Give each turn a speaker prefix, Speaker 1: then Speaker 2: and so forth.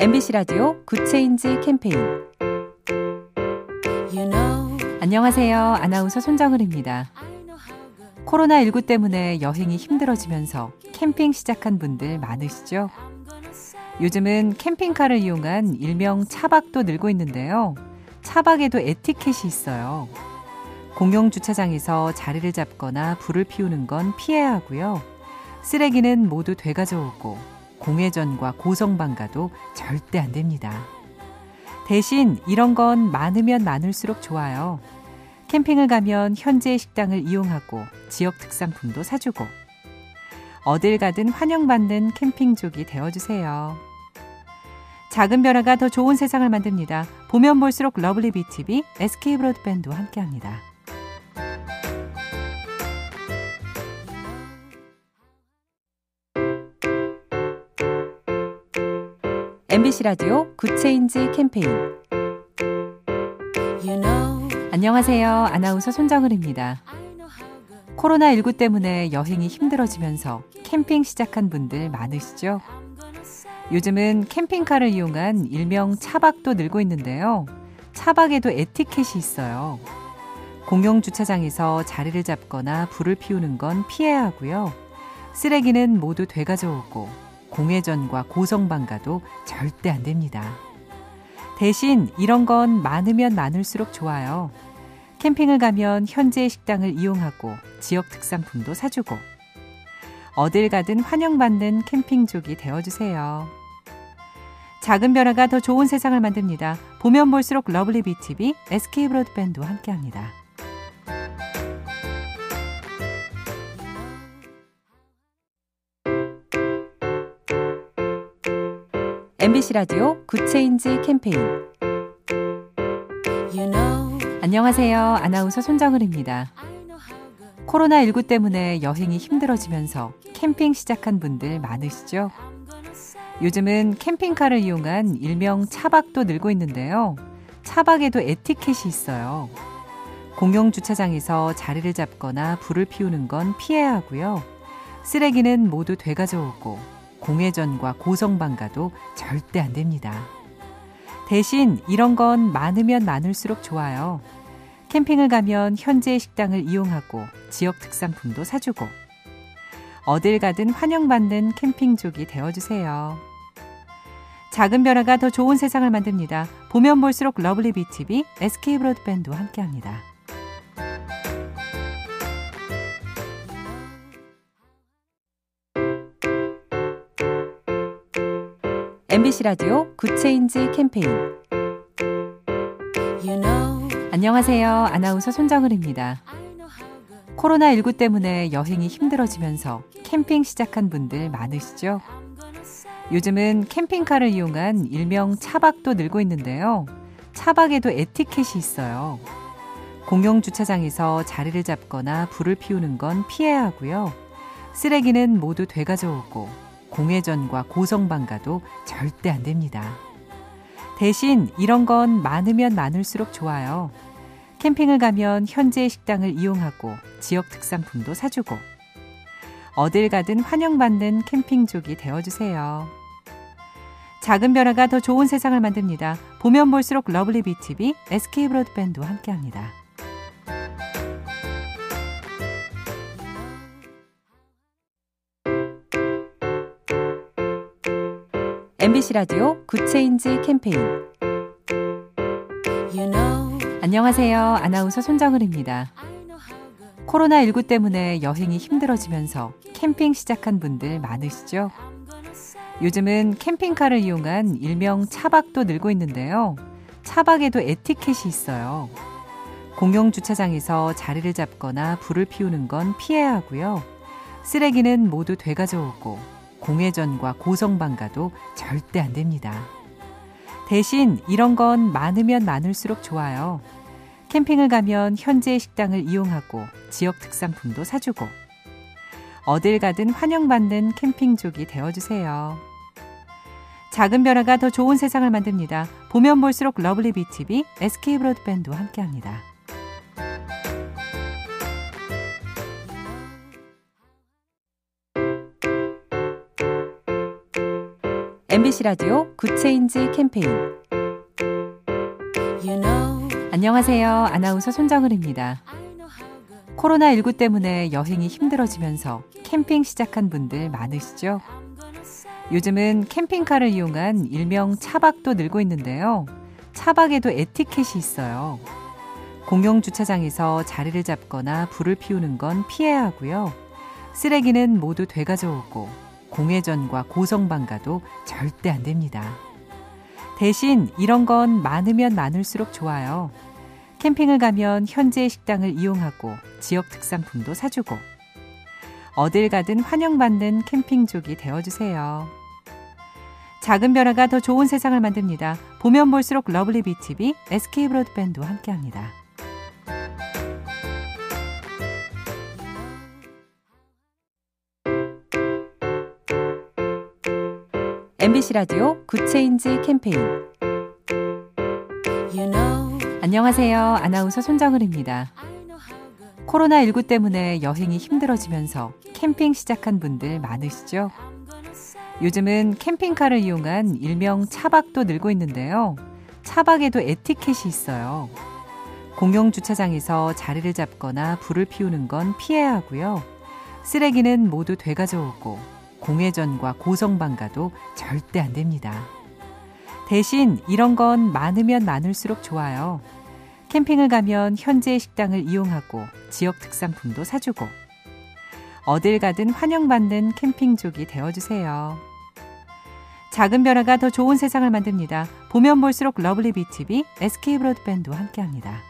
Speaker 1: MBC 라디오 Good Change 캠페인 you know, 안녕하세요. 아나운서 손정은입니다. 코로나19 때문에 여행이 힘들어지면서 캠핑 시작한 분들 많으시죠? 요즘은 캠핑카를 이용한 일명 차박도 늘고 있는데요. 차박에도 에티켓이 있어요. 공용 주차장에서 자리를 잡거나 불을 피우는 건 피해야 하고요. 쓰레기는 모두 되가져오고 공회전과 고성방가도 절대 안 됩니다. 대신 이런 건 많으면 많을수록 좋아요. 캠핑을 가면 현지의 식당을 이용하고 지역 특산품도 사주고 어딜 가든 환영받는 캠핑족이 되어주세요. 작은 변화가 더 좋은 세상을 만듭니다. 보면 볼수록 lovely BTV, SK 브로드밴드와 함께합니다. MBC 라디오 Good Change 캠페인 you know, 안녕하세요. 아나운서 손정은입니다. 코로나19 때문에 여행이 힘들어지면서 캠핑 시작한 분들 많으시죠? 요즘은 캠핑카를 이용한 일명 차박도 늘고 있는데요. 차박에도 에티켓이 있어요. 공용 주차장에서 자리를 잡거나 불을 피우는 건 피해야 하고요. 쓰레기는 모두 되가져오고 공회전과 고성방가도 절대 안 됩니다. 대신 이런 건 많으면 많을수록 좋아요. 캠핑을 가면 현지의 식당을 이용하고 지역 특산품도 사주고 어딜 가든 환영받는 캠핑족이 되어주세요. 작은 변화가 더 좋은 세상을 만듭니다. 보면 볼수록 lovely BTV, SK 브로드밴드와 함께합니다. MBC 라디오 Good Change 캠페인 you know, 안녕하세요. 아나운서 손정은입니다. 코로나19 때문에 여행이 힘들어지면서 캠핑 시작한 분들 많으시죠? 요즘은 캠핑카를 이용한 일명 차박도 늘고 있는데요. 차박에도 에티켓이 있어요. 공용 주차장에서 자리를 잡거나 불을 피우는 건 피해야 하고요. 쓰레기는 모두 되가져오고 공회전과 고성방가도 절대 안 됩니다. 대신 이런 건 많으면 많을수록 좋아요. 캠핑을 가면 현지의 식당을 이용하고 지역 특산품도 사주고 어딜 가든 환영받는 캠핑족이 되어주세요. 작은 변화가 더 좋은 세상을 만듭니다. 보면 볼수록 lovely BTV, SK 브로드밴드와 함께합니다. MBC 라디오 Good Change 캠페인 you know, 안녕하세요. 아나운서 손정은입니다. 코로나19 때문에 여행이 힘들어지면서 캠핑 시작한 분들 많으시죠? 요즘은 캠핑카를 이용한 일명 차박도 늘고 있는데요. 차박에도 에티켓이 있어요. 공용 주차장에서 자리를 잡거나 불을 피우는 건 피해야 하고요. 쓰레기는 모두 되가져오고 공회전과 고성방가도 절대 안 됩니다. 대신 이런 건 많으면 많을수록 좋아요. 캠핑을 가면 현지의 식당을 이용하고 지역 특산품도 사주고 어딜 가든 환영받는 캠핑족이 되어주세요. 작은 변화가 더 좋은 세상을 만듭니다. 보면 볼수록 lovely BTV, SK 브로드밴드와 함께합니다. MBC 라디오 Good Change 캠페인 you know, 안녕하세요. 아나운서 손정은입니다. 코로나19 때문에 여행이 힘들어지면서 캠핑 시작한 분들 많으시죠? 요즘은 캠핑카를 이용한 일명 차박도 늘고 있는데요. 차박에도 에티켓이 있어요. 공용 주차장에서 자리를 잡거나 불을 피우는 건 피해야 하고요. 쓰레기는 모두 되가져오고 공회전과 고성방가도 절대 안 됩니다. 대신 이런 건 많으면 많을수록 좋아요. 캠핑을 가면 현지의 식당을 이용하고 지역 특산품도 사주고 어딜 가든 환영받는 캠핑족이 되어주세요. 작은 변화가 더 좋은 세상을 만듭니다. 보면 볼수록 lovely BTV, SK 브로드밴드와 함께합니다. MBC 라디오 Good Change 캠페인 you know, 안녕하세요. 아나운서 손정은입니다. 코로나19 때문에 여행이 힘들어지면서 캠핑 시작한 분들 많으시죠? 요즘은 캠핑카를 이용한 일명 차박도 늘고 있는데요. 차박에도 에티켓이 있어요. 공용 주차장에서 자리를 잡거나 불을 피우는 건 피해야 하고요. 쓰레기는 모두 되가져오고 공회전과 고성방가도 절대 안 됩니다. 대신 이런 건 많으면 많을수록 좋아요. 캠핑을 가면 현지의 식당을 이용하고 지역 특산품도 사주고 어딜 가든 환영받는 캠핑족이 되어주세요. 작은 변화가 더 좋은 세상을 만듭니다. 보면 볼수록 lovely BTV, SK 브로드밴드와 함께합니다. MBC 라디오 Good Change 캠페인 you know, 안녕하세요. 아나운서 손정은입니다. 코로나19 때문에 여행이 힘들어지면서 캠핑 시작한 분들 많으시죠? 요즘은 캠핑카를 이용한 일명 차박도 늘고 있는데요. 차박에도 에티켓이 있어요. 공용 주차장에서 자리를 잡거나 불을 피우는 건 피해야 하고요. 쓰레기는 모두 되가져오고 공회전과 고성방가도 절대 안 됩니다. 대신 이런 건 많으면 많을수록 좋아요. 캠핑을 가면 현지의 식당을 이용하고 지역 특산품도 사주고 어딜 가든 환영받는 캠핑족이 되어주세요. 작은 변화가 더 좋은 세상을 만듭니다. 보면 볼수록 lovely BTV, SK 브로드밴드와 함께합니다.